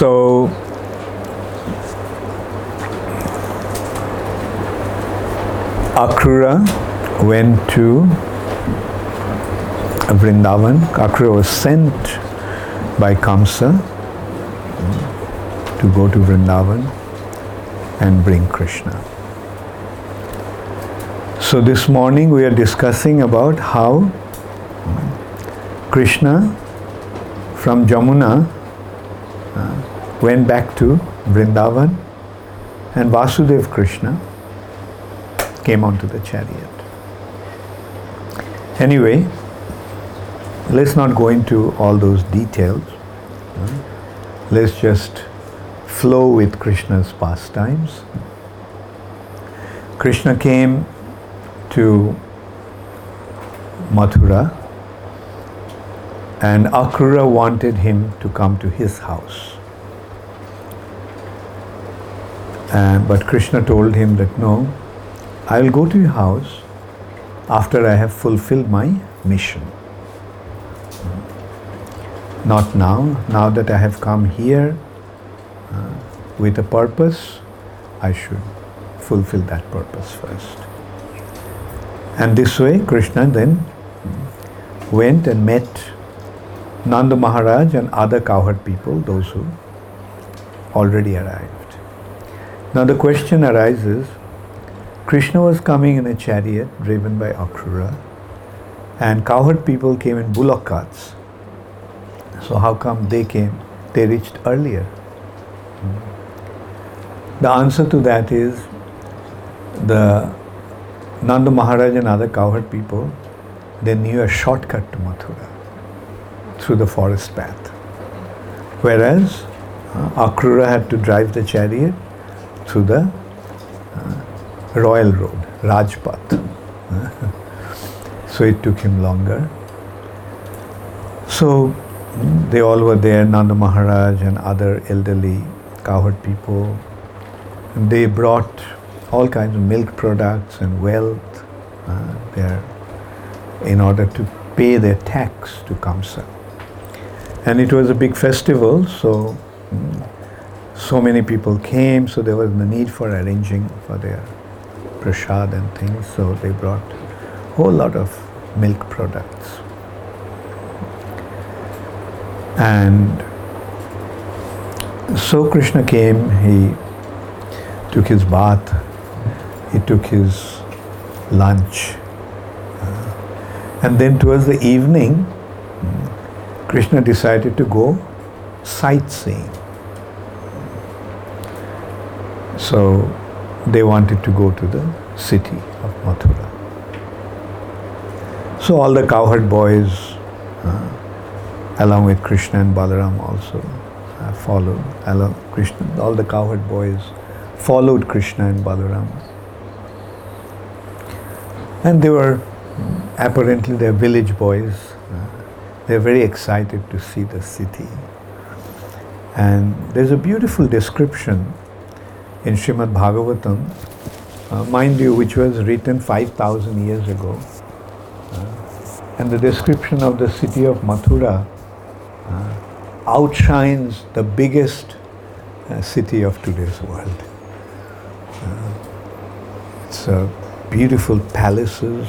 So, Akrura went to Vrindavan. Akrura was sent by Kamsa to go to Vrindavan and bring Krishna. So this morning we are discussing about how Krishna from Jamuna went back to Vrindavan and Vasudev Krishna came onto the chariot. Anyway, let's not go into all those details. Let's just flow with Krishna's pastimes. Krishna came to Mathura and Akrura wanted him to come to his house. And, but Krishna told him that no, I will go to your house after I have fulfilled my mission. Not now, now that I have come here uh, with a purpose, I should fulfill that purpose first. And this way, Krishna then went and met Nanda Maharaj and other cowherd people, those who already arrived. Now the question arises Krishna was coming in a chariot driven by Akrura, and cowherd people came in bullock carts. So, how come they came? They reached earlier. The answer to that is the Nanda Maharaj and other cowherd people, they knew a shortcut to Mathura through the forest path. Whereas uh, Akrura had to drive the chariot through the uh, royal road, Rajpath. so it took him longer. So they all were there, Nanda Maharaj and other elderly cowherd people. They brought all kinds of milk products and wealth uh, there in order to pay their tax to Kamsa. And it was a big festival, so mm, so many people came, so there was the need for arranging for their prasad and things, so they brought a whole lot of milk products. And so Krishna came, he took his bath, he took his lunch, uh, and then towards the evening, Krishna decided to go sightseeing. So they wanted to go to the city of Mathura. So all the cowherd boys, uh, along with Krishna and Balaram also uh, followed. Along Krishna, all the cowherd boys followed Krishna and Balaram. And they were apparently they're village boys. Uh, they're very excited to see the city. And there's a beautiful description in Srimad Bhagavatam, uh, mind you, which was written 5,000 years ago. Uh, and the description of the city of Mathura uh, outshines the biggest uh, city of today's world. Uh, it's beautiful palaces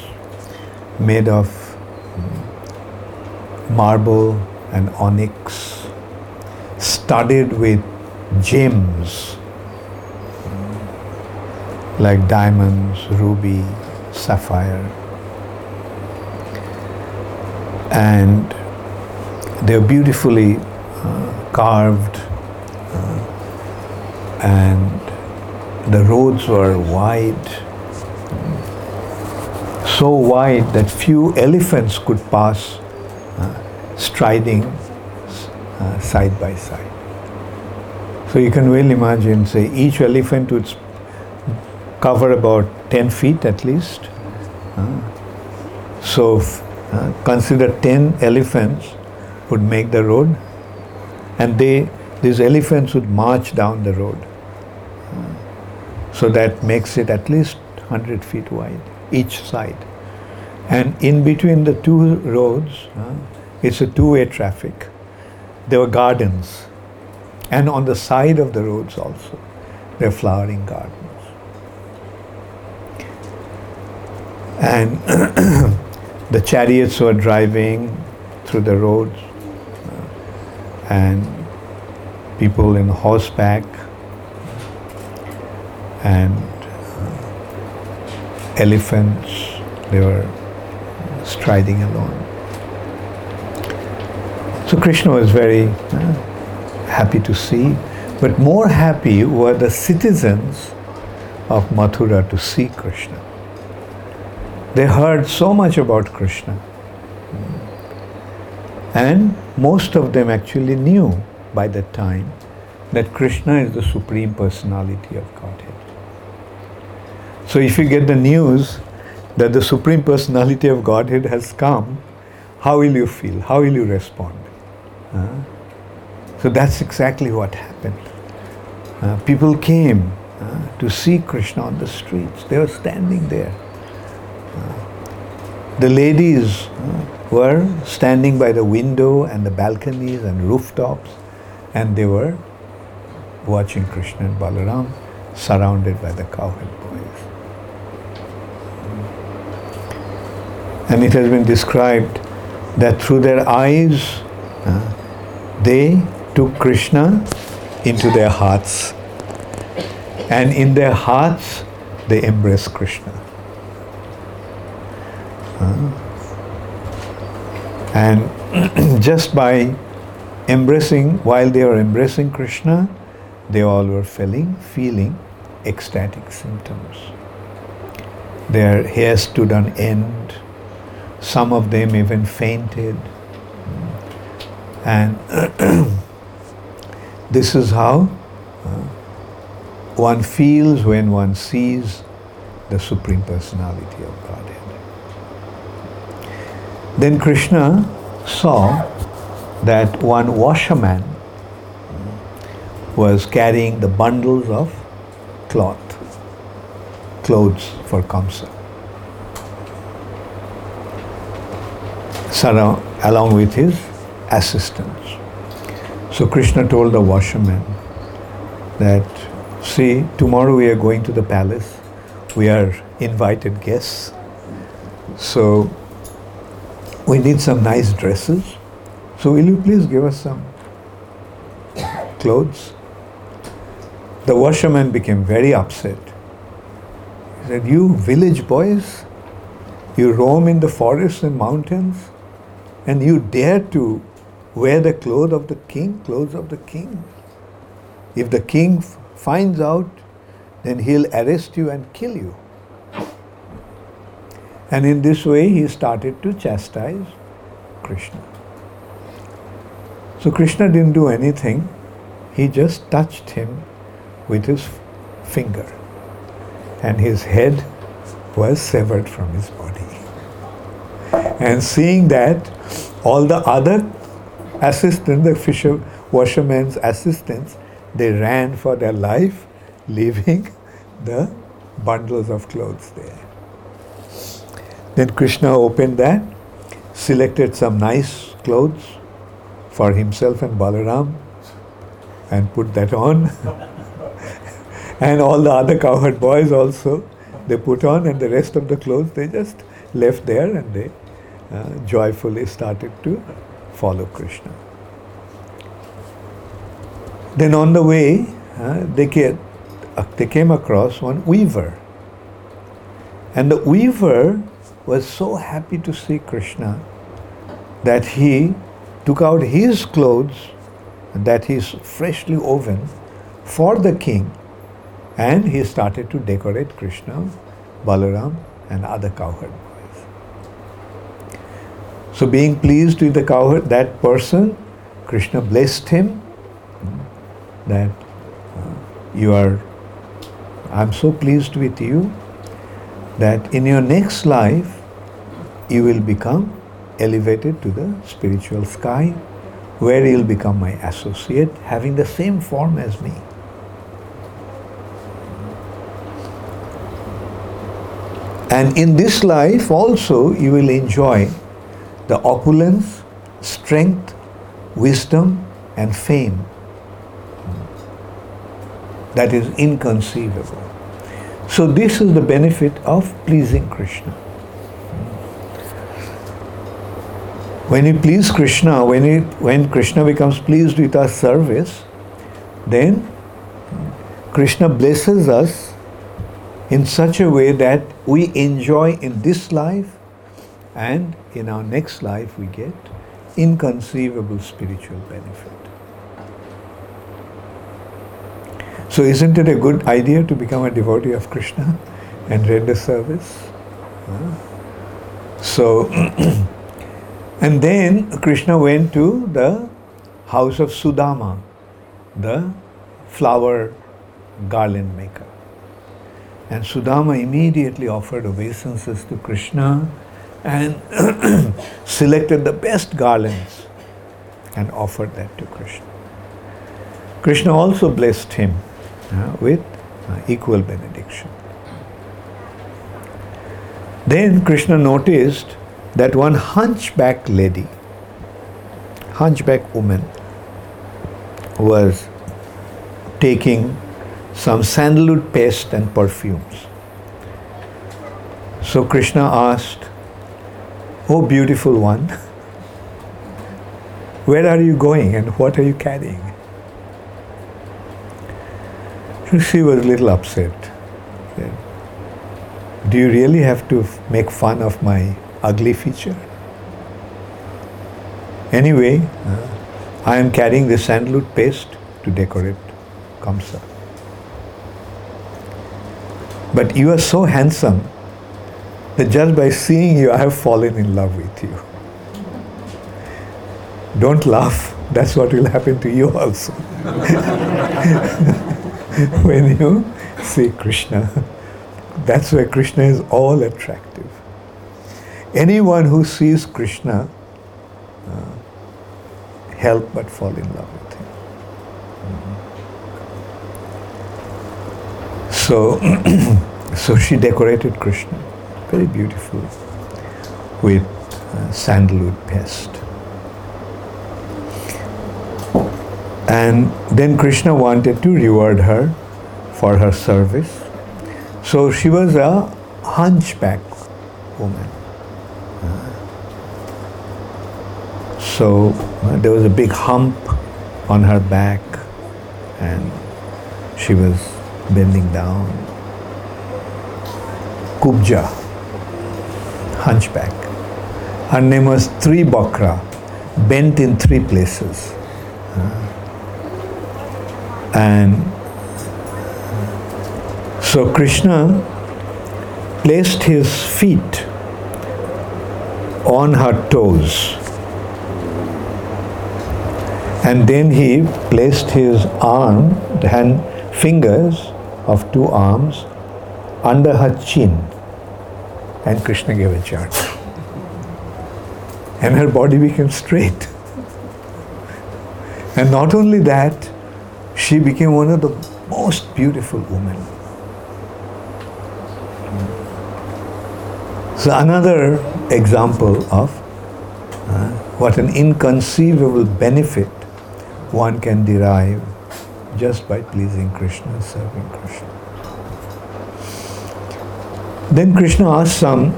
made of um, marble and onyx, studded with gems like diamonds, ruby, sapphire. And they're beautifully uh, carved uh, and the roads were wide, so wide that few elephants could pass uh, striding uh, side by side. So you can well imagine, say, each elephant would cover about 10 feet at least. So consider 10 elephants would make the road and they these elephants would march down the road. So that makes it at least 100 feet wide each side. And in between the two roads, uh, it's a two-way traffic. There were gardens. And on the side of the roads also, there are flowering gardens. And the chariots were driving through the roads, uh, and people in horseback, and uh, elephants, they were striding along. So Krishna was very uh, happy to see, but more happy were the citizens of Mathura to see Krishna. They heard so much about Krishna. And most of them actually knew by that time that Krishna is the Supreme Personality of Godhead. So if you get the news that the Supreme Personality of Godhead has come, how will you feel? How will you respond? Uh, so that's exactly what happened. Uh, people came uh, to see Krishna on the streets. They were standing there. The ladies uh, were standing by the window and the balconies and rooftops, and they were watching Krishna and Balaram surrounded by the cowherd boys. And it has been described that through their eyes, they took Krishna into their hearts. And in their hearts, they embraced Krishna. And just by embracing, while they were embracing Krishna, they all were feeling, feeling ecstatic symptoms. Their hair stood on end. Some of them even fainted. And this is how uh, one feels when one sees the Supreme Personality of Godhead. Then Krishna saw that one washerman was carrying the bundles of cloth, clothes for Kamsa. Along with his assistants. So Krishna told the washerman that, see, tomorrow we are going to the palace. We are invited guests. So we need some nice dresses. So will you please give us some clothes? The washerman became very upset. He said, You village boys, you roam in the forests and mountains, and you dare to wear the clothes of the king, clothes of the king. If the king finds out, then he'll arrest you and kill you. And in this way, he started to chastise Krishna. So Krishna didn't do anything, he just touched him with his finger, and his head was severed from his body. And seeing that, all the other assistants, the fisher washerman's assistants, they ran for their life, leaving the bundles of clothes there. Then Krishna opened that, selected some nice clothes for himself and Balaram, and put that on. and all the other cowherd boys also, they put on, and the rest of the clothes they just left there and they uh, joyfully started to follow Krishna. Then on the way, uh, they, get, uh, they came across one weaver. And the weaver was so happy to see Krishna that he took out his clothes that he's freshly woven for the king and he started to decorate Krishna, Balaram, and other cowherd boys. So, being pleased with the cowherd, that person, Krishna blessed him that uh, you are, I'm so pleased with you that in your next life you will become elevated to the spiritual sky where you'll become my associate having the same form as me. And in this life also you will enjoy the opulence, strength, wisdom, and fame that is inconceivable. So, this is the benefit of pleasing Krishna. When we please Krishna, when, we, when Krishna becomes pleased with our service, then Krishna blesses us in such a way that we enjoy in this life and in our next life we get inconceivable spiritual benefit. So, isn't it a good idea to become a devotee of Krishna and render service? So, and then Krishna went to the house of Sudama, the flower garland maker. And Sudama immediately offered obeisances to Krishna and selected the best garlands and offered that to Krishna. Krishna also blessed him with uh, equal benediction. Then Krishna noticed that one hunchback lady, hunchback woman, was taking some sandalwood paste and perfumes. So Krishna asked, Oh, beautiful one, where are you going and what are you carrying? She was a little upset. Do you really have to make fun of my ugly feature? Anyway, uh, I am carrying the sandalwood paste to decorate Kamsa. But you are so handsome that just by seeing you, I have fallen in love with you. Don't laugh. That's what will happen to you also. when you see Krishna. That's where Krishna is all attractive. Anyone who sees Krishna uh, help but fall in love with him. So, so she decorated Krishna very beautiful with uh, sandalwood paste. And then Krishna wanted to reward her for her service. So she was a hunchback woman. So uh, there was a big hump on her back and she was bending down. Kubja, hunchback. Her name was Tribakra, bent in three places. And so Krishna placed his feet on her toes. And then he placed his arm, hand, fingers of two arms under her chin. And Krishna gave a chant. And her body became straight. And not only that, she became one of the most beautiful women. So, another example of uh, what an inconceivable benefit one can derive just by pleasing Krishna, serving Krishna. Then Krishna asked some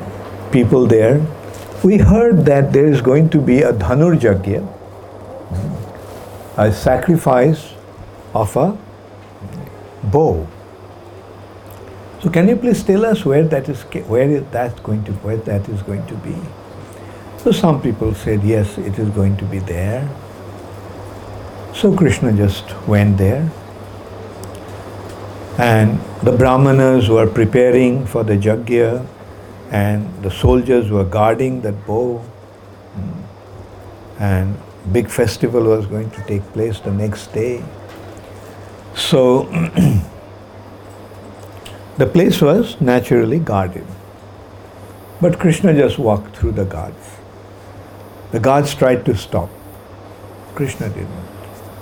people there, we heard that there is going to be a Dhanur Jagya, a sacrifice of a bow. So can you please tell us where that is where is that going to where that is going to be? So some people said yes, it is going to be there. So Krishna just went there. And the brahmanas were preparing for the yajna and the soldiers were guarding that bow. And big festival was going to take place the next day. So the place was naturally guarded. But Krishna just walked through the guards. The guards tried to stop. Krishna didn't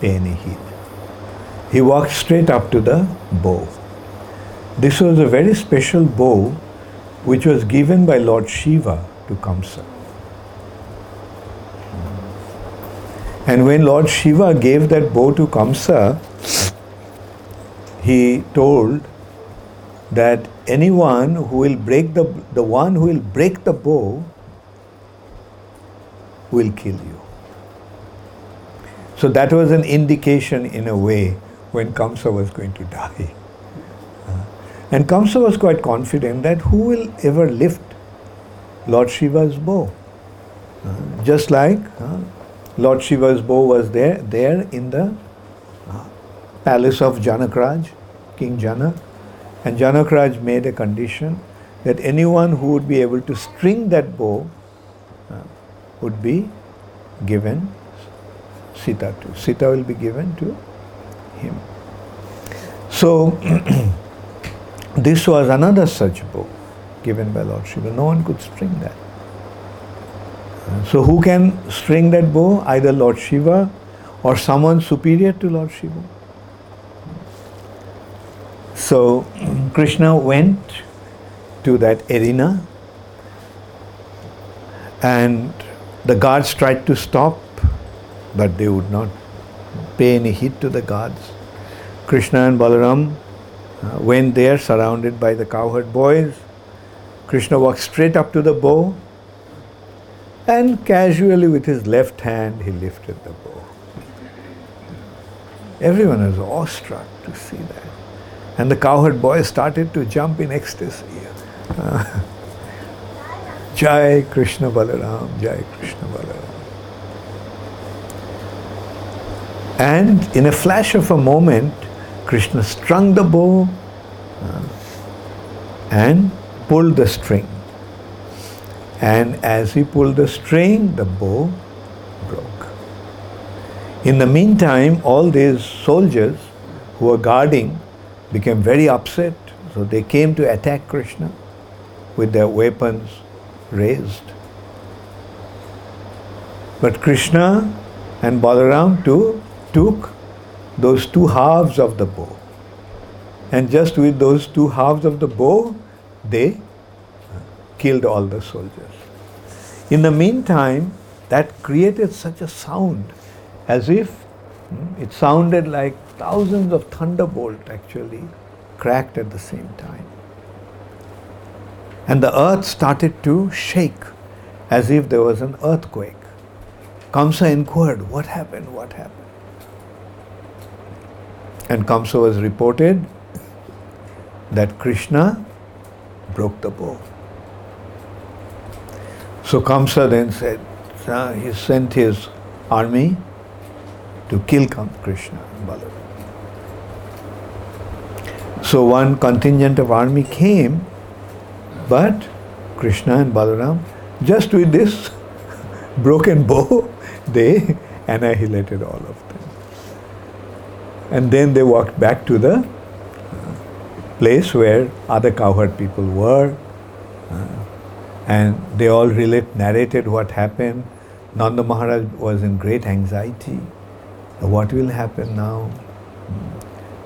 pay any heed. He walked straight up to the bow. This was a very special bow which was given by Lord Shiva to Kamsa. And when Lord Shiva gave that bow to Kamsa, he told that anyone who will break the the one who will break the bow will kill you. So that was an indication in a way when Kamsa was going to die. Uh, and Kamsa was quite confident that who will ever lift Lord Shiva's bow? Uh, just like uh, Lord Shiva's bow was there, there in the palace of Janakraj, King Janak. And Janakraj made a condition that anyone who would be able to string that bow uh, would be given Sita to. Sita will be given to him. So, this was another such bow given by Lord Shiva. No one could string that. So, who can string that bow? Either Lord Shiva or someone superior to Lord Shiva. So, Krishna went to that arena and the guards tried to stop, but they would not pay any heed to the guards. Krishna and Balaram uh, went there surrounded by the cowherd boys. Krishna walked straight up to the bow and casually with his left hand he lifted the bow. Everyone was awestruck to see that. And the cowherd boys started to jump in ecstasy. Uh, Jai Krishna Balaram, Jai Krishna Balaram. And in a flash of a moment, Krishna strung the bow uh, and pulled the string. And as he pulled the string, the bow broke. In the meantime, all these soldiers who were guarding became very upset. So they came to attack Krishna with their weapons raised. But Krishna and Balaram too took those two halves of the bow. And just with those two halves of the bow, they killed all the soldiers. In the meantime, that created such a sound as if hmm, it sounded like thousands of thunderbolt actually cracked at the same time. And the earth started to shake as if there was an earthquake. Kamsa inquired, What happened? What happened? And Kamsa was reported that Krishna broke the bow. So Kamsa then said, he sent his army to kill Krishna and Balaram. So one contingent of army came but Krishna and Balaram, just with this broken bow, they annihilated all of them. And then they walked back to the place where other cowherd people were. Uh, and they all relate, narrated what happened. Nanda Maharaj was in great anxiety. What will happen now?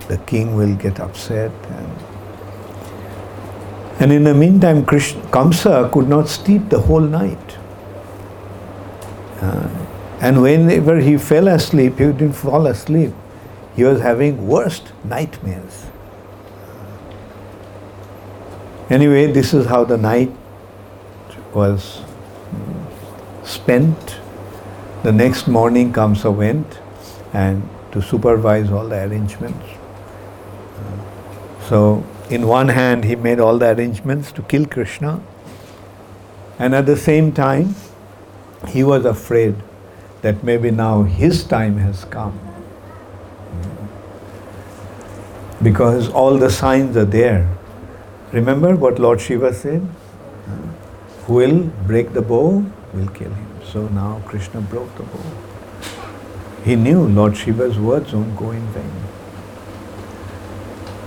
The king will get upset and and in the meantime, Krishna, Kamsa could not sleep the whole night. Uh, and whenever he fell asleep, he didn't fall asleep. He was having worst nightmares. Anyway, this is how the night was spent. The next morning, Kamsa went and to supervise all the arrangements. So in one hand, he made all the arrangements to kill Krishna, and at the same time, he was afraid that maybe now his time has come. Because all the signs are there. Remember what Lord Shiva said? Who will break the bow will kill him. So now Krishna broke the bow. He knew Lord Shiva's words won't go in vain.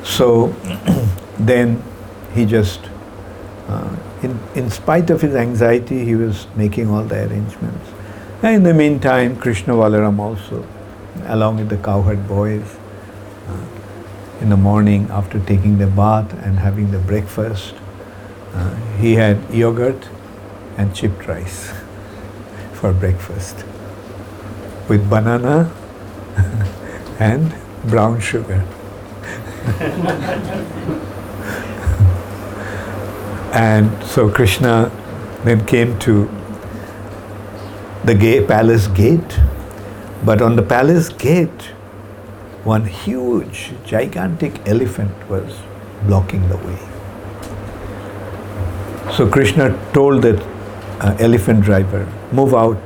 So then he just, uh, in, in spite of his anxiety, he was making all the arrangements. And in the meantime, Krishna Balaram also, along with the cowherd boys, uh, in the morning after taking the bath and having the breakfast, uh, he had yogurt and chipped rice for breakfast with banana and brown sugar. and so Krishna then came to the palace gate, but on the palace gate, one huge, gigantic elephant was blocking the way. So Krishna told that uh, elephant driver, move out,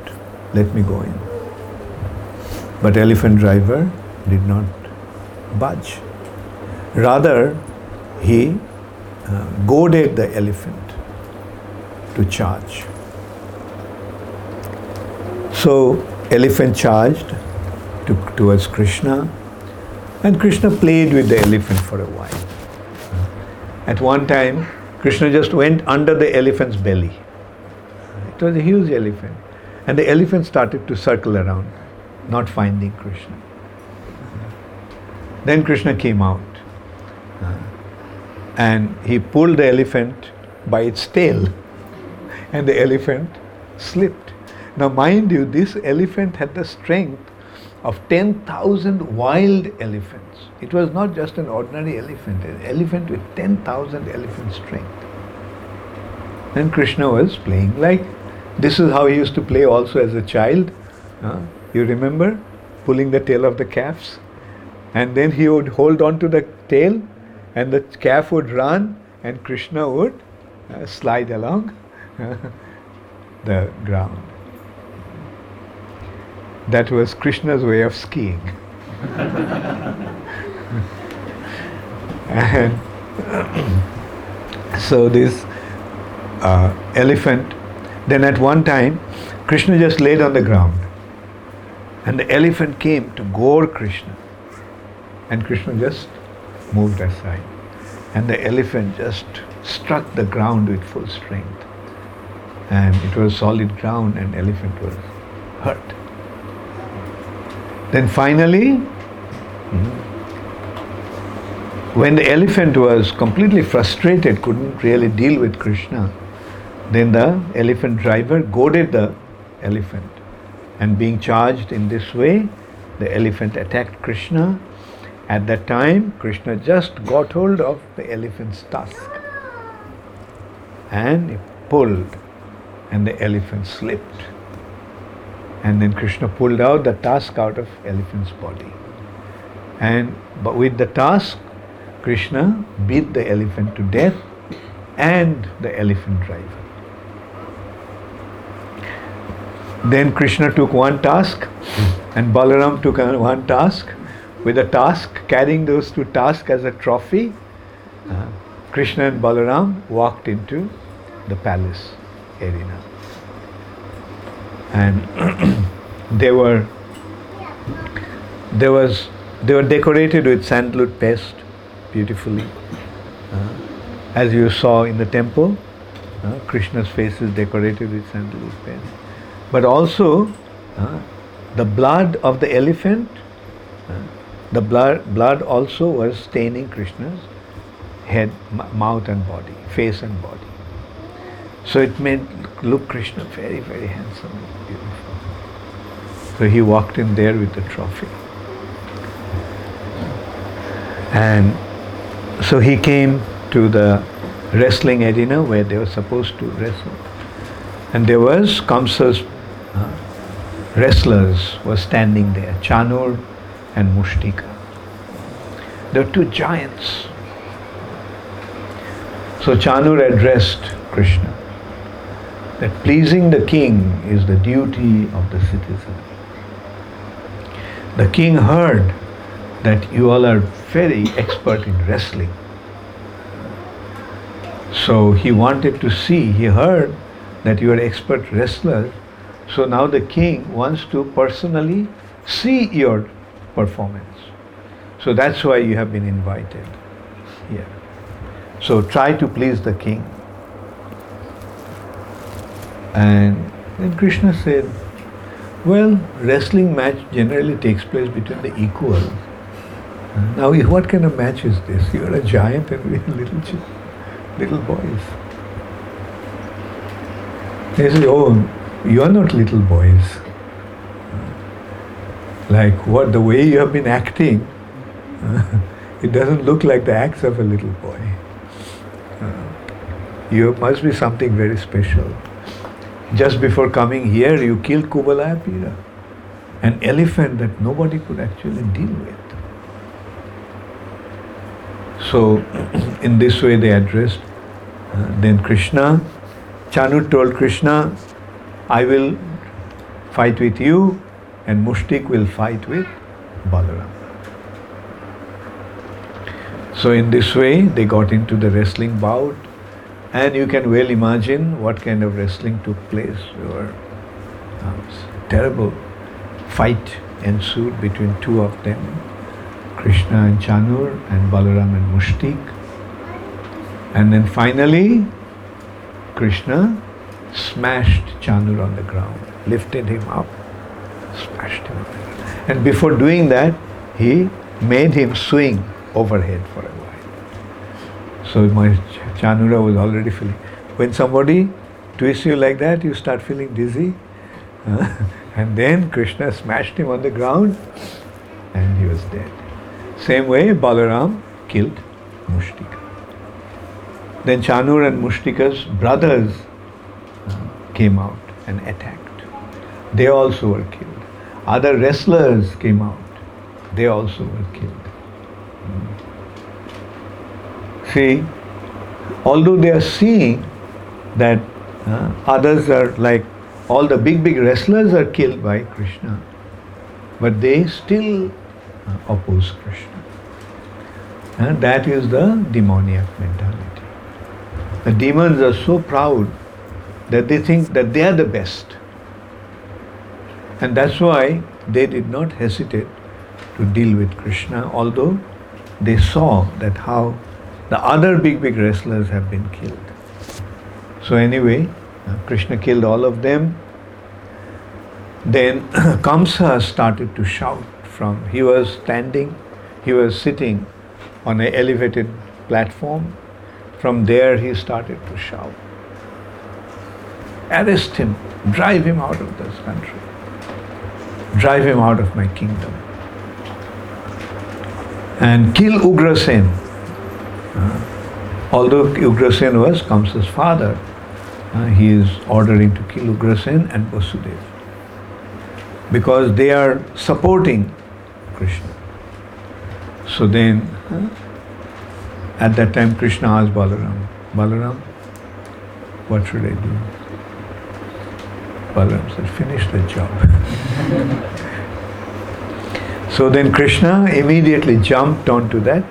let me go in. But elephant driver did not budge. Rather, he uh, goaded the elephant to charge. So, elephant charged to, towards Krishna, and Krishna played with the elephant for a while. At one time, Krishna just went under the elephant's belly. It was a huge elephant. And the elephant started to circle around, not finding Krishna. Then Krishna came out. And he pulled the elephant by its tail. And the elephant slipped. Now, mind you, this elephant had the strength of 10,000 wild elephants. It was not just an ordinary elephant, an elephant with 10,000 elephant strength. And Krishna was playing like this is how he used to play also as a child. Uh, you remember? Pulling the tail of the calves. And then he would hold on to the tail and the calf would run and Krishna would uh, slide along the ground. That was Krishna's way of skiing. and so this uh, elephant, then at one time, Krishna just laid on the ground. And the elephant came to gore Krishna. And Krishna just moved aside. And the elephant just struck the ground with full strength. And it was solid ground and elephant was hurt. Then finally, hmm, when the elephant was completely frustrated, couldn't really deal with Krishna, then the elephant driver goaded the elephant. And being charged in this way, the elephant attacked Krishna. At that time, Krishna just got hold of the elephant's tusk and he pulled, and the elephant slipped. And then Krishna pulled out the tusk out of elephant's body. And but with the tusk, Krishna beat the elephant to death and the elephant driver. Then Krishna took one tusk and Balaram took one tusk. With a task, carrying those two tusks as a trophy, uh, Krishna and Balaram walked into the palace arena. And they were there was they were decorated with sandalwood paste beautifully. Uh, as you saw in the temple uh, krishna's face is decorated with sandalwood paste. But also uh, the blood of the elephant uh, the blood, blood also was staining krishna's head mouth and body face and body so it made look krishna very very handsome and beautiful. so he walked in there with the trophy. And so he came to the wrestling arena where they were supposed to wrestle. And there was Kamsa's uh, wrestlers were standing there, Chanur and Mushtika. There are two giants. So Chanur addressed Krishna that pleasing the king is the duty of the citizen. The king heard that you all are very expert in wrestling. So he wanted to see, he heard that you are expert wrestlers. So now the king wants to personally see your performance. So that's why you have been invited here. So try to please the king. And then Krishna said, well, wrestling match generally takes place between the equals. Now, what kind of match is this? You are a giant and we are little little boys. They say, oh, you are not little boys. Like what the way you have been acting it doesn't look like the acts of a little boy. Uh, you must be something very special. Just before coming here, you killed Kubalaya an elephant that nobody could actually deal with. So, in this way, they addressed. Uh, then Krishna, Chanu told Krishna, I will fight with you, and Mushtik will fight with Balaram. So, in this way, they got into the wrestling bout, and you can well imagine what kind of wrestling took place. Were um, terrible fight ensued between two of them, Krishna and Chanur, and Balaram and Mushtik. And then finally, Krishna smashed Chanur on the ground, lifted him up, smashed him. And before doing that, he made him swing overhead for a while. So my Chanura was already feeling. When somebody twists you like that, you start feeling dizzy. and then Krishna smashed him on the ground and he was dead. Same way, Balaram killed Mushtika. Then Chanur and Mushtika's brothers uh, came out and attacked. They also were killed. Other wrestlers came out. They also were killed. See, although they are seeing that uh, others are like all the big, big wrestlers are killed by Krishna, but they still uh, oppose Krishna. And that is the demoniac mentality. The demons are so proud that they think that they are the best. And that's why they did not hesitate to deal with Krishna, although they saw that how the other big, big wrestlers have been killed. So, anyway, uh, Krishna killed all of them. Then Kamsa started to shout from, he was standing, he was sitting on an elevated platform. From there, he started to shout Arrest him, drive him out of this country, drive him out of my kingdom, and kill Ugrasen uh, although Ugrasen was Kamsa's father, uh, he is ordering to kill Ugrasen and Vasudev because they are supporting Krishna. So then, uh, at that time, Krishna asked Balaram, Balaram, what should I do? Balaram said, finish the job. so then Krishna immediately jumped onto that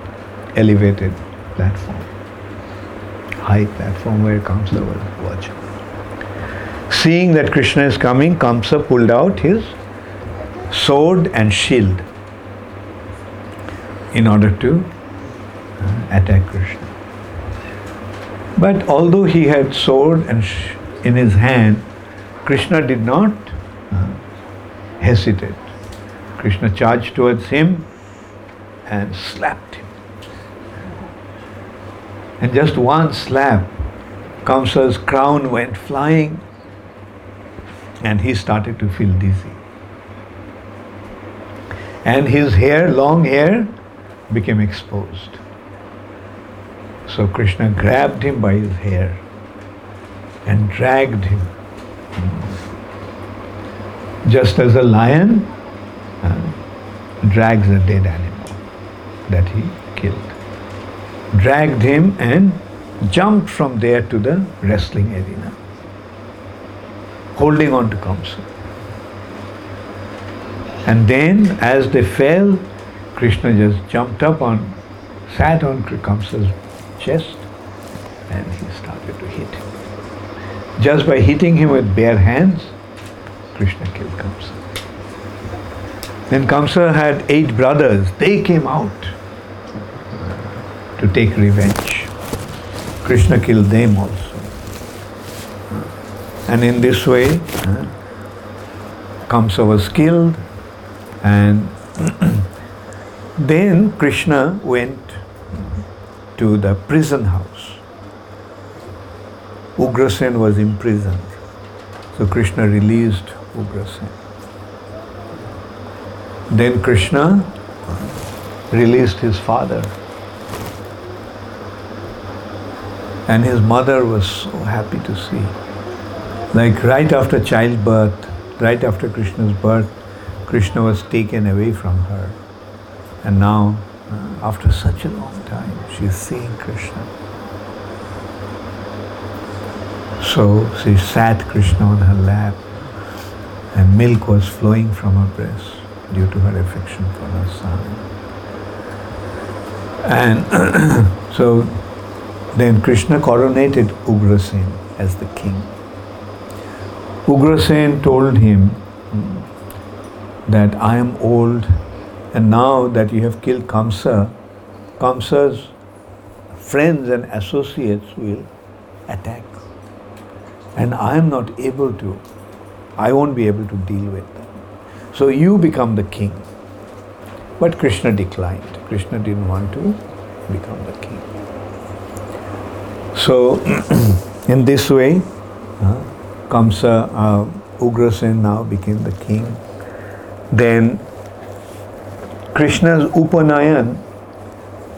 elevated platform, high platform where Kamsa was watching. Seeing that Krishna is coming, Kamsa pulled out his sword and shield in order to uh, attack Krishna. But although he had sword and sh- in his hand, Krishna did not hesitate. Krishna charged towards him and slapped him. And just one slap, Kamsa's crown went flying and he started to feel dizzy. And his hair, long hair, became exposed. So Krishna grabbed him by his hair and dragged him. Just as a lion uh, drags a dead animal that he killed dragged him and jumped from there to the wrestling arena, holding on to Kamsa. And then, as they fell, Krishna just jumped up on, sat on Kamsa's chest, and he started to hit him. Just by hitting him with bare hands, Krishna killed Kamsa. Then Kamsa had eight brothers. They came out to take revenge. Krishna killed them also. And in this way, Kamsa was killed, and then Krishna went to the prison house. Ugrasen was imprisoned. So Krishna released Ugrasen. Then Krishna released his father. And his mother was so happy to see. Like right after childbirth, right after Krishna's birth, Krishna was taken away from her. And now, uh, after such a long time, she is seeing Krishna. So she sat Krishna on her lap, and milk was flowing from her breast due to her affection for her son. And so then Krishna coronated Ugrasen as the king. Ugrasen told him that I am old and now that you have killed Kamsa, Kamsa's friends and associates will attack. And I am not able to, I won't be able to deal with them. So you become the king. But Krishna declined. Krishna didn't want to become the king. So, in this way, uh, Kamsa, uh, Ugrasen now became the king. Then Krishna's Upanayan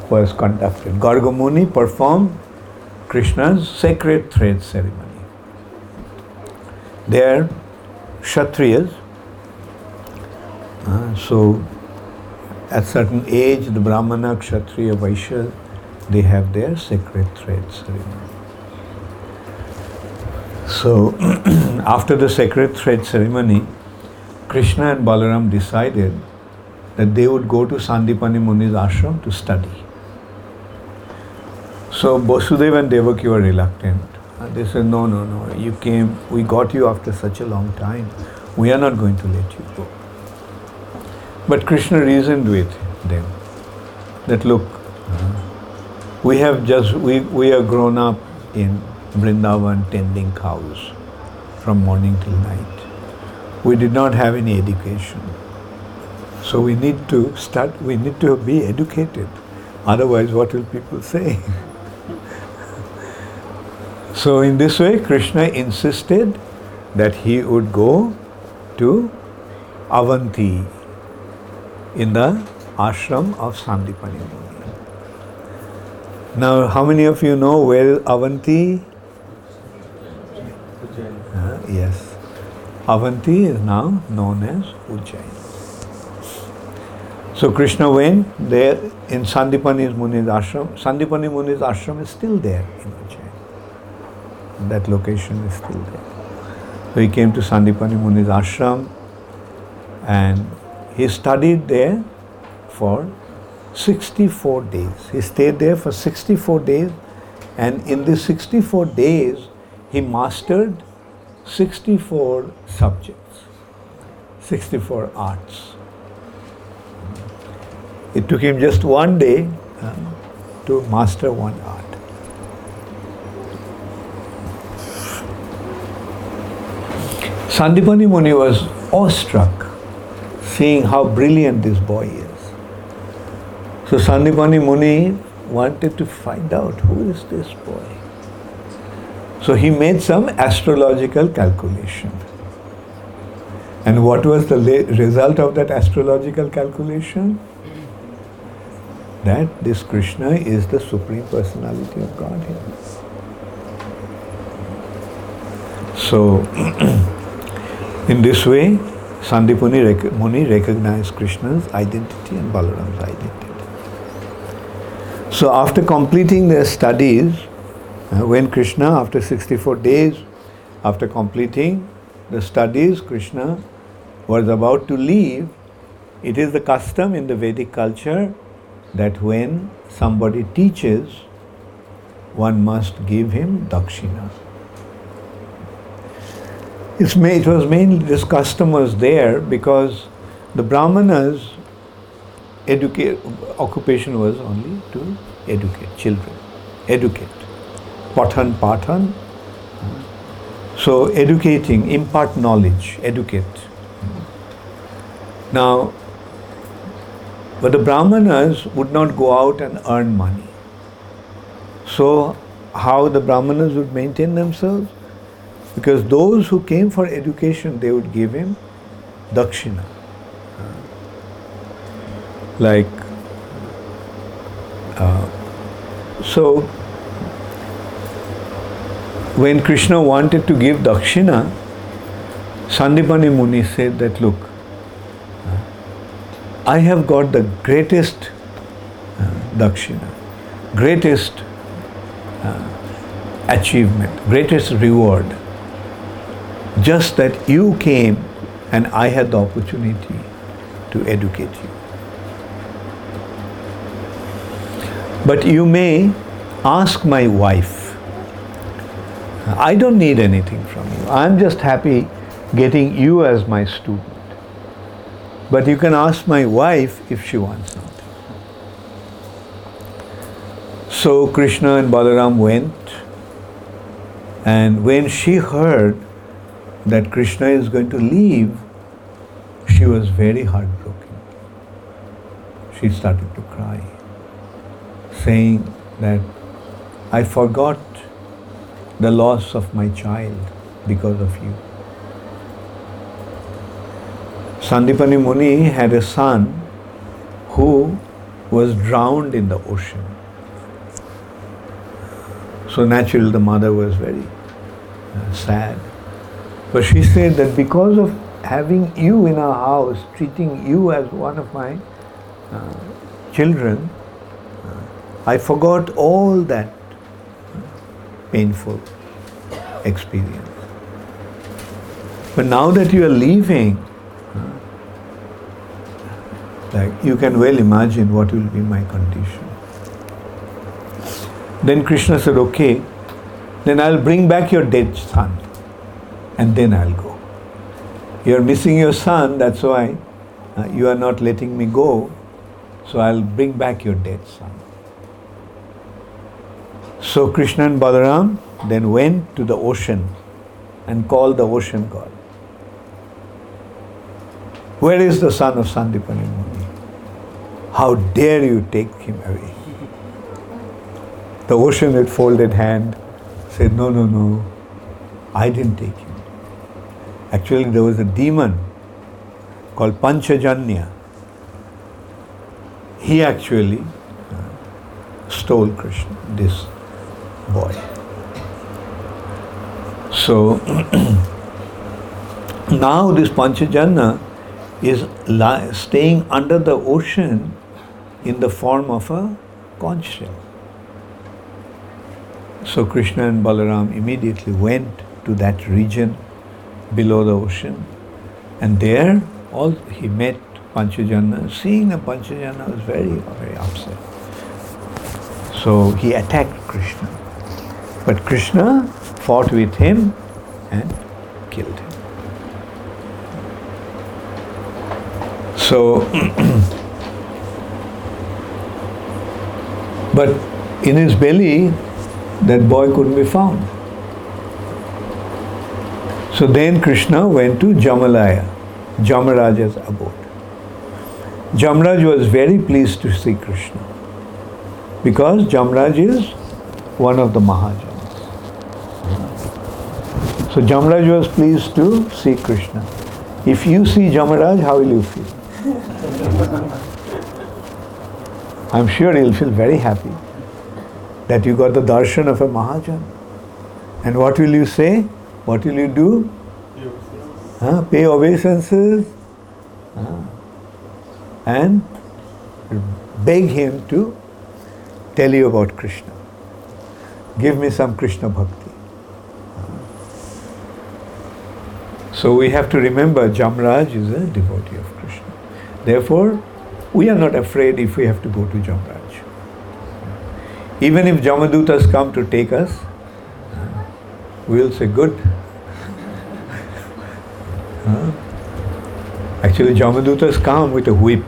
was conducted. Gargamuni performed Krishna's sacred thread ceremony. There, Kshatriyas, uh, so at certain age, the Brahmana, Kshatriya, Vaishya, they have their sacred thread ceremony. So, after the sacred thread ceremony, Krishna and Balaram decided that they would go to Sandipani Muni's ashram to study. So Vasudeva and Devaki were reluctant. And they said, No, no, no, you came, we got you after such a long time. We are not going to let you go. But Krishna reasoned with them that look, uh, we have just, we, we are grown up in Vrindavan tending cows from morning till night. We did not have any education. So we need to start, we need to be educated. Otherwise, what will people say? so, in this way, Krishna insisted that he would go to Avanti, in the ashram of Sandipani Muni. Now, how many of you know where Avanti? Uh, yes. Avanti is now known as Ujjain. So Krishna went there in Sandipani Muni's ashram. Sandipani Muni's ashram is still there in Ujjain. That location is still there. So he came to Sandipani Muni's ashram and he studied there for 64 days. He stayed there for 64 days, and in these 64 days, he mastered 64 subjects, 64 arts. It took him just one day uh, to master one art. Sandipani Muni was awestruck seeing how brilliant this boy is. So Sandipani Muni wanted to find out who is this boy. So he made some astrological calculation. And what was the result of that astrological calculation? That this Krishna is the Supreme Personality of Godhead. So, in this way, Sandipani Muni recognized Krishna's identity and Balaram's identity. So after completing their studies, uh, when Krishna, after 64 days, after completing the studies, Krishna was about to leave, it is the custom in the Vedic culture that when somebody teaches, one must give him dakshina. It was mainly this custom was there because the Brahmanas educate occupation was only to educate children, educate. Pathan, pathan. So educating, impart knowledge, educate. Now, but the Brahmanas would not go out and earn money. So, how the Brahmanas would maintain themselves? Because those who came for education, they would give him dakshina. Like, uh, so when Krishna wanted to give dakshina, Sandipani Muni said that, look, I have got the greatest uh, dakshina, greatest uh, achievement, greatest reward. Just that you came and I had the opportunity to educate you. But you may ask my wife. I don't need anything from you. I'm just happy getting you as my student. But you can ask my wife if she wants something. So Krishna and Balaram went, and when she heard that Krishna is going to leave, she was very heartbroken. She started to cry, saying that I forgot the loss of my child because of you. Sandipani Muni had a son who was drowned in the ocean. So naturally the mother was very uh, sad. But she said that because of having you in our house, treating you as one of my uh, children, uh, I forgot all that painful experience. But now that you are leaving, like you can well imagine what will be my condition. Then Krishna said, Okay, then I'll bring back your dead son and then I'll go. You're missing your son, that's why uh, you are not letting me go, so I'll bring back your dead son. So Krishna and Balaram then went to the ocean and called the ocean god. Where is the son of Sandipani Muni? How dare you take him away? The ocean with folded hand said, No, no, no, I didn't take him. Actually, there was a demon called Panchajanya. He actually uh, stole Krishna, this boy. So now this Panchajanya is li- staying under the ocean in the form of a conch shell. So Krishna and Balaram immediately went to that region below the ocean and there all he met Panchajanya. Seeing the Panchajanya was very, very upset. So he attacked Krishna. But Krishna fought with him and killed him. So, but in his belly, that boy couldn't be found. So then Krishna went to Jamalaya, Jamaraja's abode. Jamraj was very pleased to see Krishna because Jamraj is one of the Mahajans. So Jamraj was pleased to see Krishna. If you see Jamaraj, how will you feel? I'm sure you'll feel very happy that you got the darshan of a Mahajan. And what will you say? What will you do? Huh? Pay obeisances huh? and beg him to tell you about Krishna. Give me some Krishna bhakti. So we have to remember Jamraj is a devotee of Krishna. Therefore, we are not afraid if we have to go to Jamraj. Even if Jamadutas come to take us, we will say, good. Huh? Actually, Jamadutas come with a whip.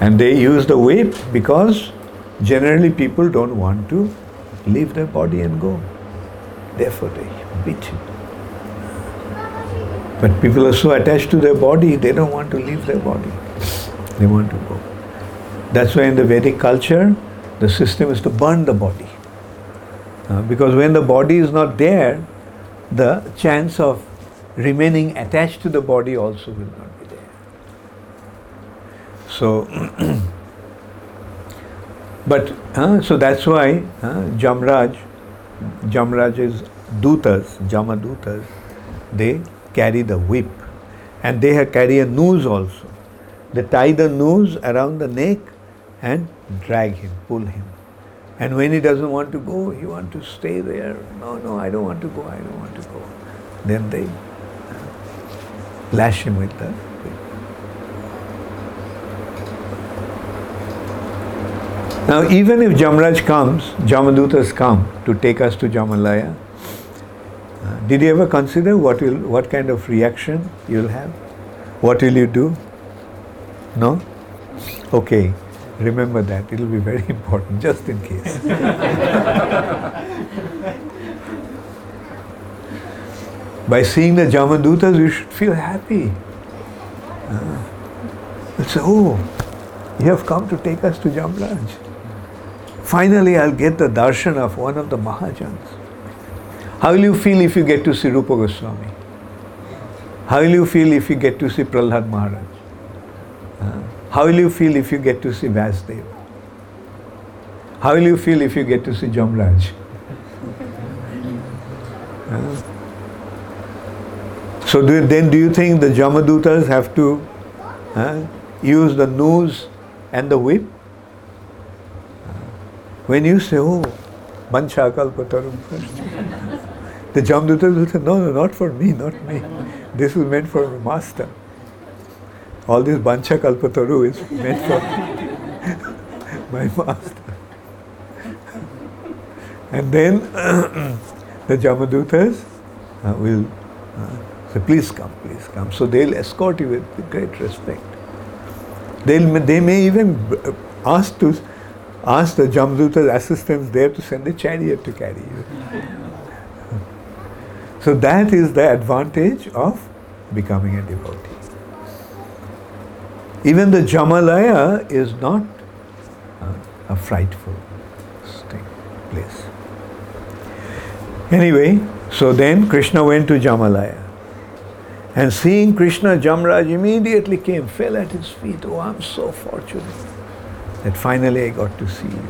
And they use the whip because generally people don't want to leave their body and go. Therefore, they beat him. But people are so attached to their body, they don't want to leave their body. They want to go. That's why in the Vedic culture, the system is to burn the body. Uh, because when the body is not there, the chance of remaining attached to the body also will not be there. So, but uh, so that's why uh, Jamraj Jamraj's dutas, Jamadutas, they carry the whip and they carry a noose also. They tie the noose around the neck and drag him, pull him. And when he doesn't want to go, he wants to stay there. No, no, I don't want to go, I don't want to go. Then they lash him with the. Now, even if Jamraj comes, Jamadutas come to take us to Jamalaya, uh, did you ever consider what will, what kind of reaction you'll have? What will you do? No? Okay, remember that. It'll be very important, just in case. By seeing the Jamadutas, you should feel happy. Uh, say, oh, you have come to take us to Jamraj. Finally, I'll get the darshan of one of the Mahajans. How will you feel if you get to see Rupa Goswami? How will you feel if you get to see Prahlad Maharaj? Uh, how will you feel if you get to see Vasudev? How will you feel if you get to see Jamraj? Uh, so do, then do you think the Jamadutas have to uh, use the noose and the whip? When you say, oh, first, the Jamadutas will say, no, no, not for me, not me. This is meant for the master. All this Bancha Kalpataru is meant for my master. And then the Jamadutas uh, will uh, Say, please come, please come. So they'll escort you with great respect. They'll, they may even uh, ask to ask the Jamduta's assistants there to send a chariot to carry you. so that is the advantage of becoming a devotee. Even the Jamalaya is not uh, a frightful thing, place. Anyway, so then Krishna went to Jamalaya. And seeing Krishna, Jamraj immediately came, fell at his feet. Oh, I'm so fortunate that finally I got to see you.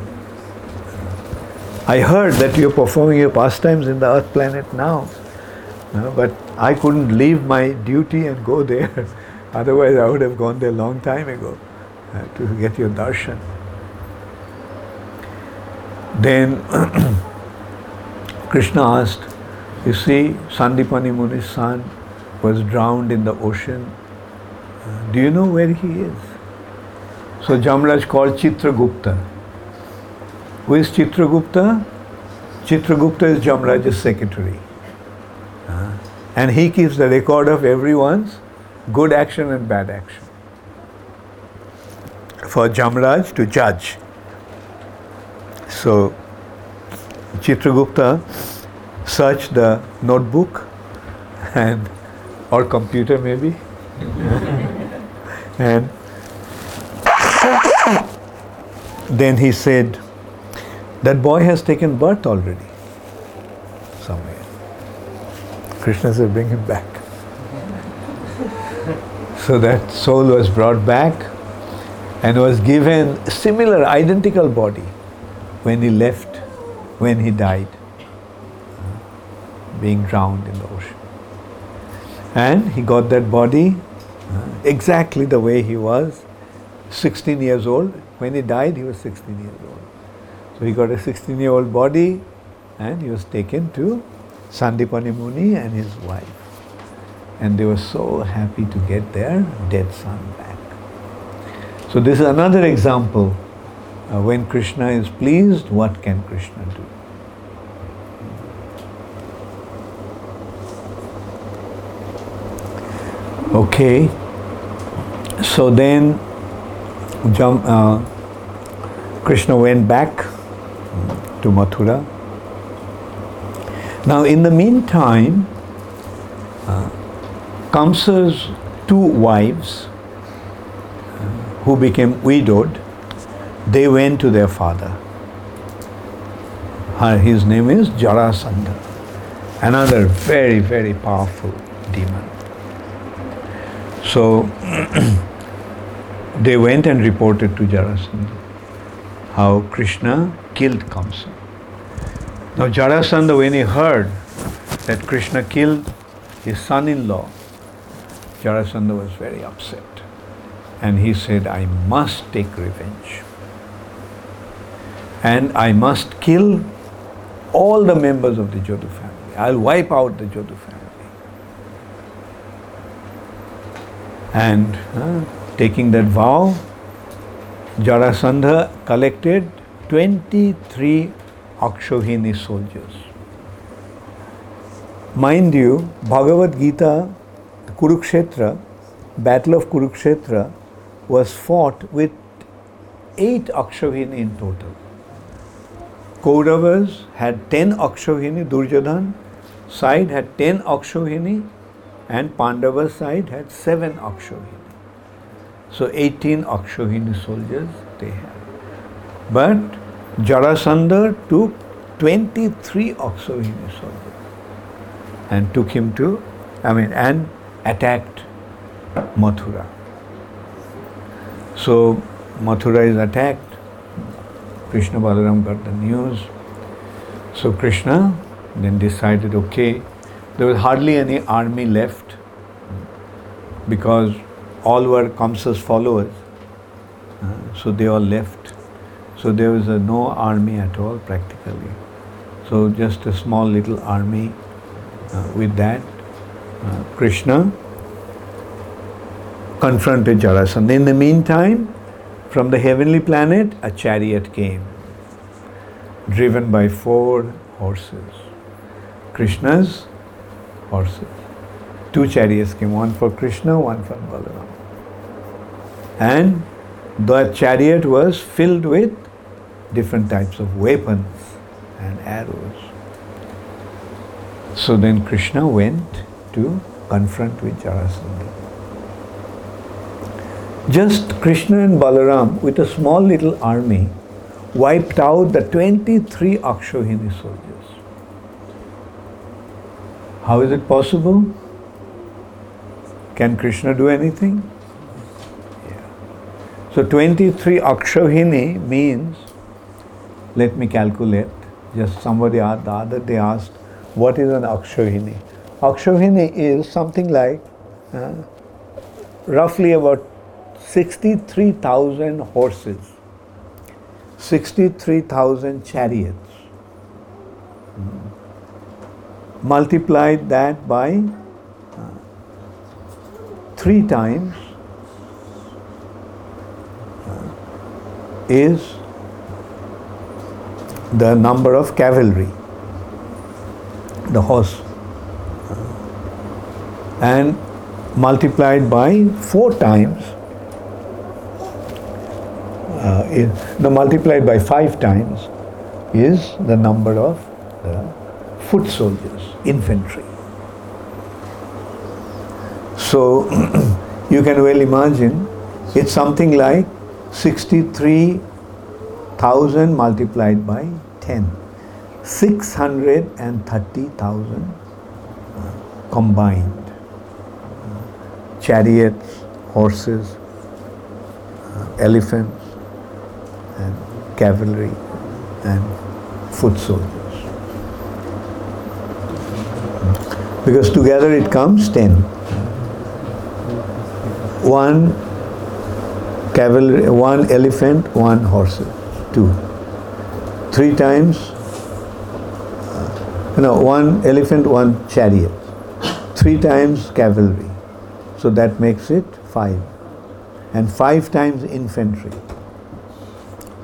I heard that you're performing your pastimes in the earth planet now. but I couldn't leave my duty and go there. Otherwise, I would have gone there long time ago uh, to get your darshan. Then Krishna asked, You see, Sandipani Muni's son, was drowned in the ocean. Do you know where he is? So Jamraj called Chitragupta. Who is Chitragupta? Chitragupta is Jamraj's secretary. And he keeps the record of everyone's good action and bad action for Jamraj to judge. So Chitragupta searched the notebook and or computer maybe. and then he said, that boy has taken birth already somewhere. Krishna said, bring him back. so that soul was brought back and was given similar, identical body when he left, when he died, being drowned in the ocean. And he got that body uh, exactly the way he was, 16 years old. When he died, he was 16 years old. So he got a 16 year old body and he was taken to Sandipani Muni and his wife. And they were so happy to get their dead son back. So this is another example. Uh, when Krishna is pleased, what can Krishna do? Okay, so then uh, Krishna went back to Mathura. Now, in the meantime, uh, Kamsa's two wives, uh, who became widowed, they went to their father. His name is Jarasandha, another very, very powerful demon. So they went and reported to Jarasandha how Krishna killed Kamsa. Now Jarasandha, when he heard that Krishna killed his son-in-law, Jarasandha was very upset. And he said, I must take revenge. And I must kill all the members of the Jadu family. I'll wipe out the Jadu family. And uh, taking that vow, Jarasandha collected 23 Akshohini soldiers. Mind you, Bhagavad Gita, Kurukshetra, Battle of Kurukshetra was fought with eight Akshohini in total. Kauravas had 10 Akshohini, Durjodhan side had 10 Akshohini, and Pandava side had 7 Akshohini. So 18 Akshohini soldiers they had. But Jarasandha took 23 Akshohini soldiers and took him to, I mean, and attacked Mathura. So Mathura is attacked. Krishna Balaram got the news. So Krishna then decided, okay, there was hardly any army left because all were Kamsa's followers. Uh, so they all left. So there was a no army at all practically. So just a small little army uh, with that. Uh, Krishna confronted Jarasandha. In the meantime, from the heavenly planet, a chariot came, driven by four horses. Krishna's horses. Two chariots came, one for Krishna, one for Balaram. And the chariot was filled with different types of weapons and arrows. So then Krishna went to confront with Jarasandha. Just Krishna and Balaram with a small little army wiped out the 23 Akshohini soldiers. How is it possible? Can Krishna do anything? Yeah. So 23 Akshohini means, let me calculate, just somebody the other day asked, what is an Akshohini? Akshohini is something like uh, roughly about 63,000 horses, 63,000 chariots. Multiplied that by uh, three times uh, is the number of cavalry, the horse, uh, and multiplied by four times uh, is, the multiplied by five times is the number of the foot soldiers, infantry. So you can well imagine it's something like 63,000 multiplied by 10. 630,000 uh, combined. Chariots, horses, uh, elephants, and cavalry and foot soldiers. Because together it comes 10. One cavalry, one elephant, one horse, two. Three times, uh, no, one elephant, one chariot. Three times cavalry. So that makes it five. And five times infantry.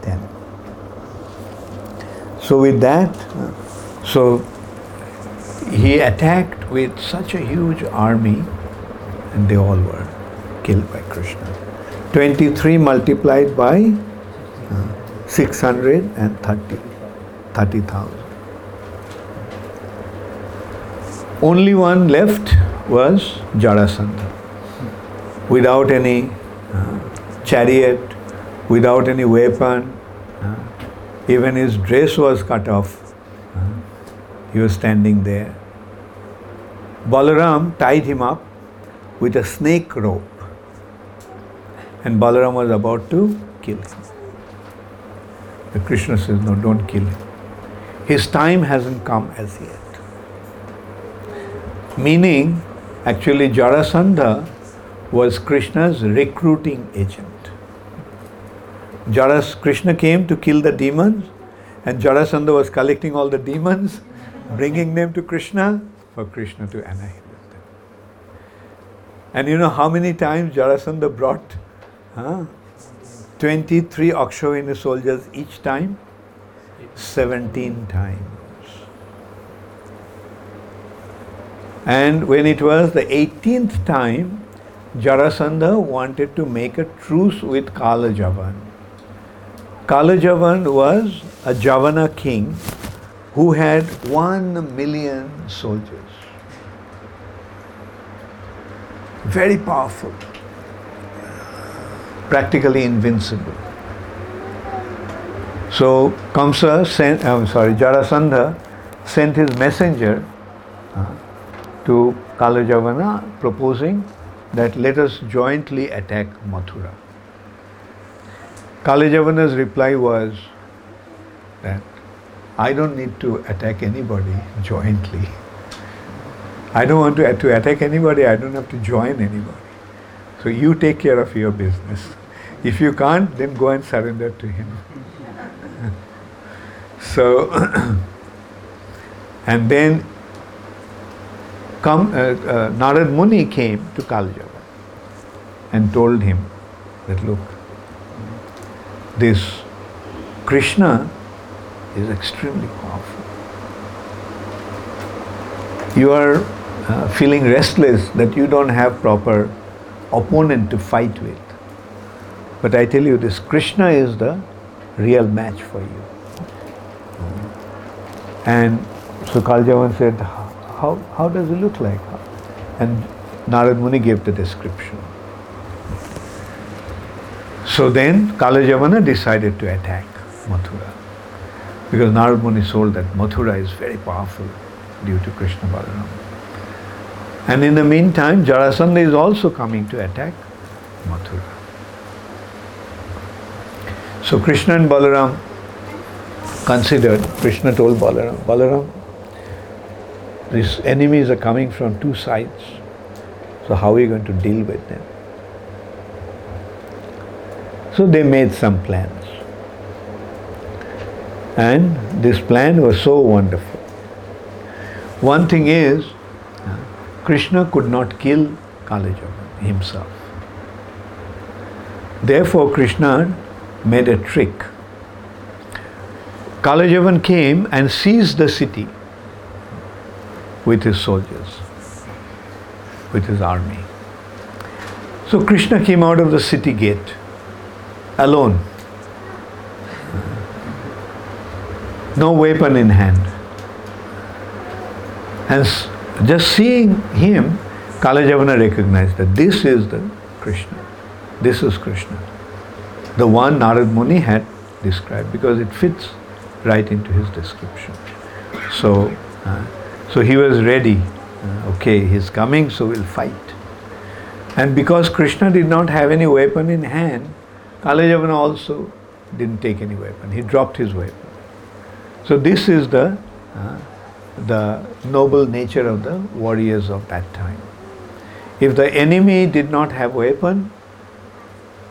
ten So with that, so he attacked with such a huge army and they all were killed by Krishna. 23 multiplied by uh, 630, 30,000. Only one left was Jarasandha. Without any uh, chariot, without any weapon, even his dress was cut off. He was standing there. Balaram tied him up with a snake rope. And Balaram was about to kill him. The Krishna says, No, don't kill him. His time hasn't come as yet. Meaning, actually, Jarasandha was Krishna's recruiting agent. Jaras, Krishna came to kill the demons, and Jarasandha was collecting all the demons, bringing them to Krishna for Krishna to annihilate them. And you know how many times Jarasandha brought huh, 23 Akshohini soldiers each time? 17 times. And when it was the 18th time, Jarasandha wanted to make a truce with Kalajavan. Kalajavan was a Javana king who had one million soldiers. Very powerful, practically invincible. So Kamsa sent, I'm sorry, Jarasandha sent his messenger uh, to Kalajavana proposing that let us jointly attack Mathura. Kalajavana's reply was that I don't need to attack anybody jointly. I don't want to, to attack anybody, I don't have to join anybody. So you take care of your business. If you can't, then go and surrender to him. so, and then come, uh, uh, Narad Muni came to Kaljava and told him that look, this Krishna is extremely powerful. You are uh, feeling restless that you don't have proper opponent to fight with. But I tell you, this Krishna is the real match for you. And so Kaljavan said, how, how does it look like? And Narad Muni gave the description. So then Kalajavana decided to attack Mathura because Narad Muni told that Mathura is very powerful due to Krishna Balaram. And in the meantime, Jarasandha is also coming to attack Mathura. So Krishna and Balaram considered, Krishna told Balaram, Balaram, these enemies are coming from two sides. So how are you going to deal with them? So they made some plans. And this plan was so wonderful. One thing is, Krishna could not kill Kalajavan himself. Therefore, Krishna made a trick. Kalajavan came and seized the city with his soldiers, with his army. So Krishna came out of the city gate alone. No weapon in hand. And just seeing him, Kalajavana recognized that this is the Krishna. This is Krishna. The one Narad Muni had described because it fits right into his description. So, uh, so he was ready. Uh, okay, he's coming, so we'll fight. And because Krishna did not have any weapon in hand, Kalajavana also didn't take any weapon. He dropped his weapon. So this is the uh, the noble nature of the warriors of that time. If the enemy did not have weapon,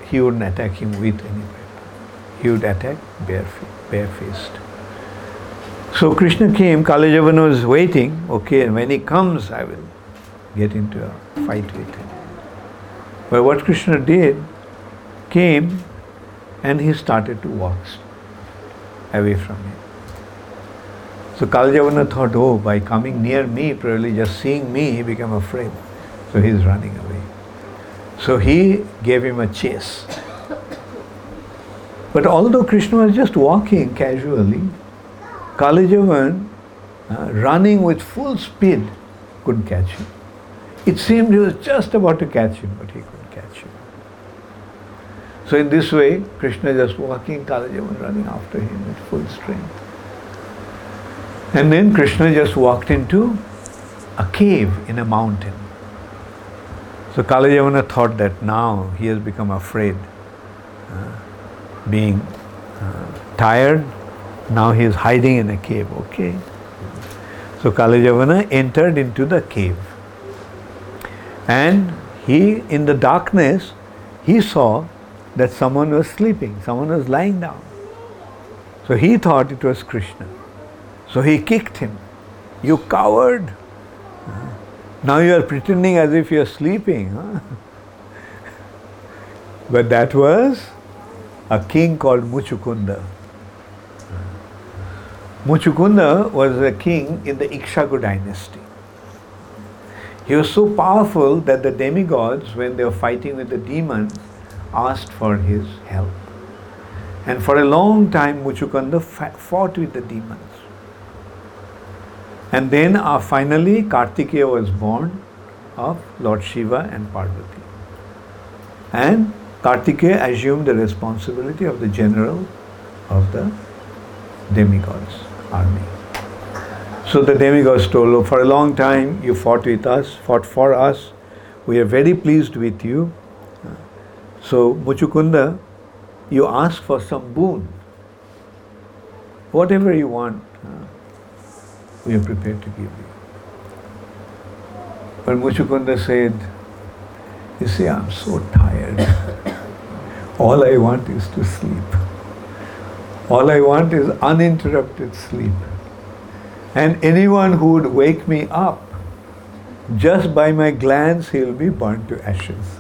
he wouldn't attack him with any weapon. He would attack barefaced. So Krishna came, Kalajavana was waiting, okay, and when he comes, I will get into a fight with him. But what Krishna did, came and he started to walk away from him. So Kaljavana thought, oh, by coming near me, probably just seeing me, he became afraid. So he's running away. So he gave him a chase. But although Krishna was just walking casually, Kalajavan, uh, running with full speed, couldn't catch him. It seemed he was just about to catch him, but he couldn't. Catch him. So in this way, Krishna just walking, Kalajavan running after him with full strength. And then Krishna just walked into a cave in a mountain. So Kalajavana thought that now he has become afraid, uh, being uh, tired Now he is hiding in a cave, okay? So Kalajavana entered into the cave. And he, in the darkness, he saw that someone was sleeping, someone was lying down. So he thought it was Krishna. So he kicked him. You coward! Now you are pretending as if you are sleeping. But that was a king called Muchukunda. Muchukunda was a king in the Ikshvaku dynasty. He was so powerful that the demigods, when they were fighting with the demons, asked for his help. And for a long time, Muchukunda fought with the demons. And then uh, finally, Kartikeya was born of Lord Shiva and Parvati. And Kartikeya assumed the responsibility of the general of the demigods army. So the demigods told, for a long time you fought with us, fought for us. We are very pleased with you. So Muchukunda, you ask for some boon. Whatever you want, we are prepared to give you. But Muchukunda said, You see, I'm so tired. All I want is to sleep. All I want is uninterrupted sleep. And anyone who would wake me up, just by my glance, he'll be burned to ashes.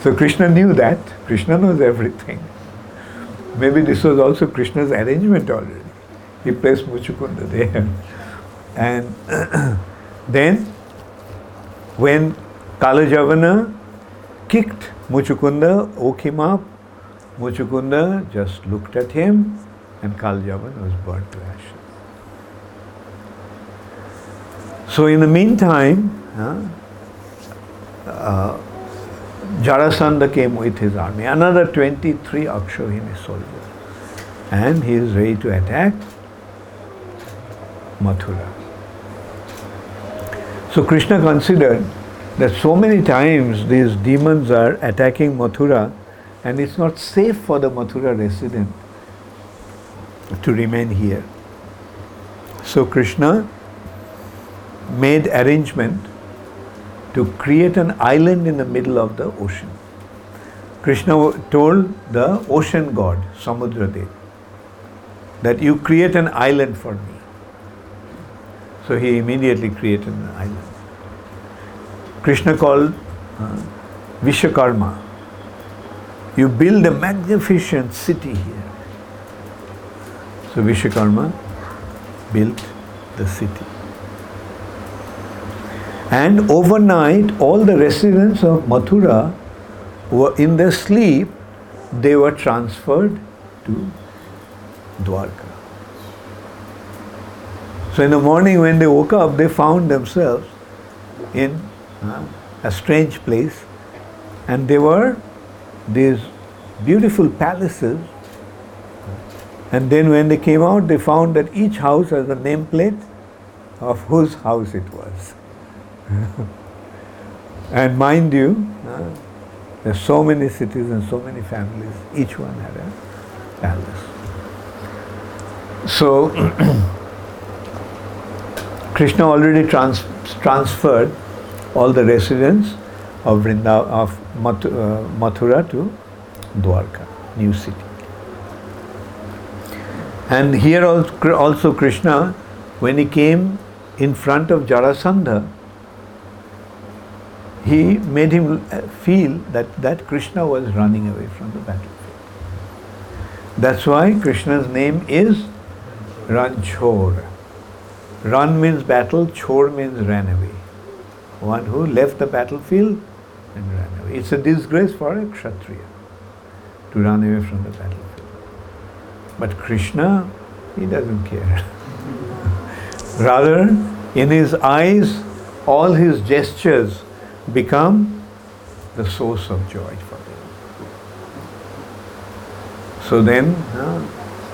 So Krishna knew that. Krishna knows everything. Maybe this was also Krishna's arrangement already. He placed Muchukunda there. And then, when Kalajavana kicked Muchukunda, woke him up, Muchukunda just looked at him and Kaljavan was burnt to ashes. So in the meantime, uh, uh, Jarasandha came with his army, another 23 Akshohini soldiers. And he is ready to attack Mathura. So Krishna considered that so many times these demons are attacking Mathura and it's not safe for the Mathura resident to remain here. So Krishna made arrangement to create an island in the middle of the ocean. Krishna told the ocean god, Samudradev, that you create an island for me. So he immediately created an island. Krishna called uh, you build a magnificent city here. So Vishwakarma built the city. And overnight, all the residents of Mathura were in their sleep, they were transferred to Dwarka. So in the morning, when they woke up, they found themselves in uh, a strange place and they were these beautiful palaces. And then when they came out, they found that each house has a nameplate of whose house it was. and mind you, uh, there's so many cities and so many families, each one had a palace. So, Krishna already trans- transferred all the residents of Vrindavan, of uh, Mathura to Dwarka, new city. And here also Krishna, when he came in front of Jarasandha, he made him feel that, that Krishna was running away from the battlefield. That's why Krishna's name is Ranchor. Run means battle, chor means ran away. One who left the battlefield and ran away. It's a disgrace for a Kshatriya to run away from the battlefield. But Krishna, he doesn't care. Rather, in his eyes, all his gestures become the source of joy for them. So then, uh,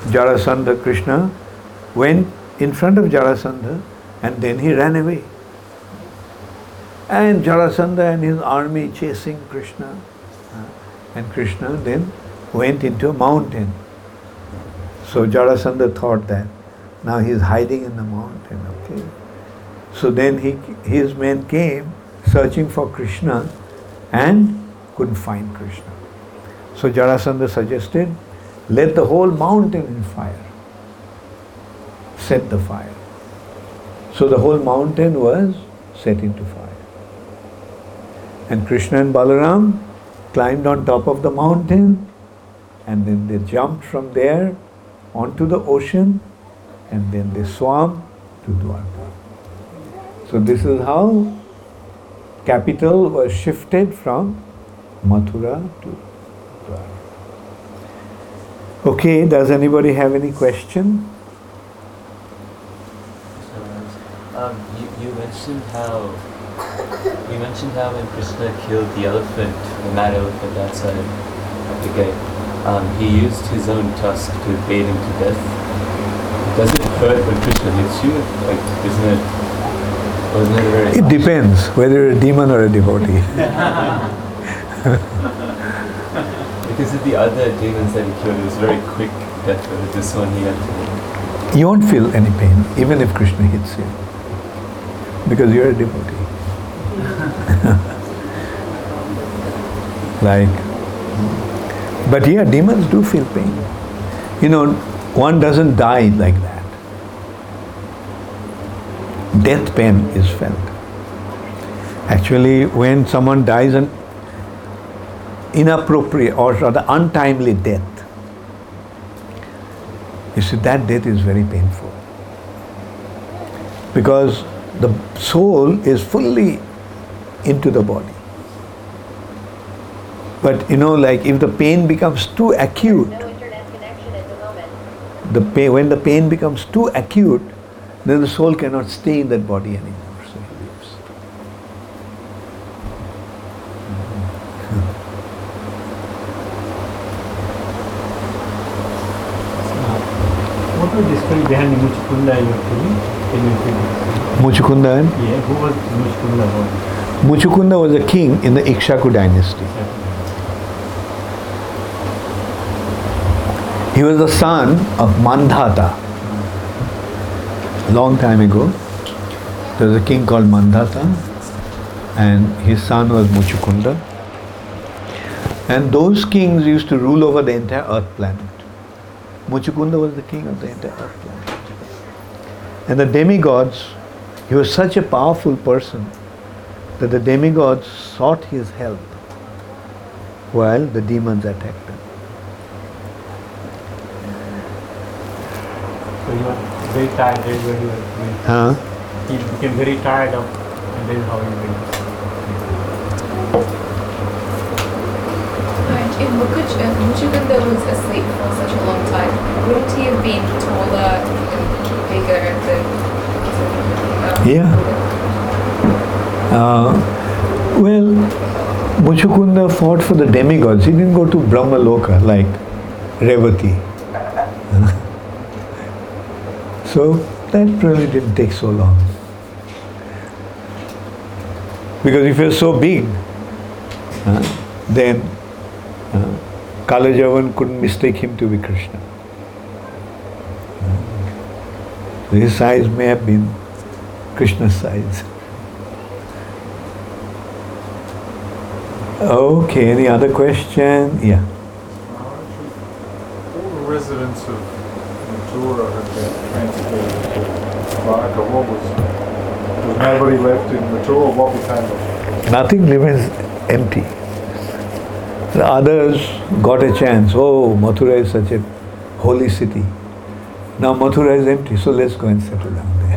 Jarasandha Krishna went in front of Jarasandha and then he ran away. And Jarasandha and his army chasing Krishna. And Krishna then went into a mountain. So Jarasandha thought that now he is hiding in the mountain. Okay. So then he, his men came searching for Krishna and couldn't find Krishna. So Jarasandha suggested, let the whole mountain in fire. Set the fire. So the whole mountain was set into fire. And Krishna and Balaram climbed on top of the mountain and then they jumped from there onto the ocean and then they swam to Dwarka. So this is how capital was shifted from Mathura to. Okay, does anybody have any question? Um, you, you mentioned how you mentioned how when Krishna killed the elephant, the mad elephant outside of the gate, um, he used his own tusk to bait him to death. Does it hurt when Krishna hits you? Like, isn't it? Wasn't it? It depends whether you're a demon or a devotee. because of the other demons that he killed, it was very quick death. But this one, he had to. You won't feel any pain even if Krishna hits you because you're a devotee. like, but yeah, demons do feel pain. You know, one doesn't die like that. Death pain is felt. Actually, when someone dies an inappropriate or rather untimely death, you see, that death is very painful. Because the soul is fully into the body. But you know, like if the pain becomes too acute, No internet connection at the moment. the pain, when the pain becomes too acute, then the soul cannot stay in that body anymore. So it leaves. What was the story behind the Muchukunda you were telling? Can you repeat Muchukunda and? Yeah, who was Muchukunda about? Muchukunda was a king in the Ikshvaku dynasty. He was the son of Mandhata. Long time ago, there was a king called Mandhata, and his son was Muchukunda. And those kings used to rule over the entire earth planet. Muchukunda was the king of the entire earth planet. And the demigods, he was such a powerful person that the demigods sought his help while the demons attacked him. So he was very tired, that's why he was doing. Huh? He became very tired of, and that is how he went. Right, if Mukuch, if Muchukunda was asleep for such a long time, wouldn't he have been taller and bigger than um, Yeah. Uh, well, Muchukunda fought for the demigods. He didn't go to Brahma Loka like Revati. so that really didn't take so long. Because if you're so big, uh, then uh, Kalayavan couldn't mistake him to be Krishna. Uh, his size may have been Krishna's size. Okay, any other question? Yeah. All the residents of had been transported to Dwarka. What was, was nobody left in Mathura? What became of? Nothing remains empty. The others got a chance. Oh, Mathura is such a holy city. Now Mathura is empty, so let's go and settle down there.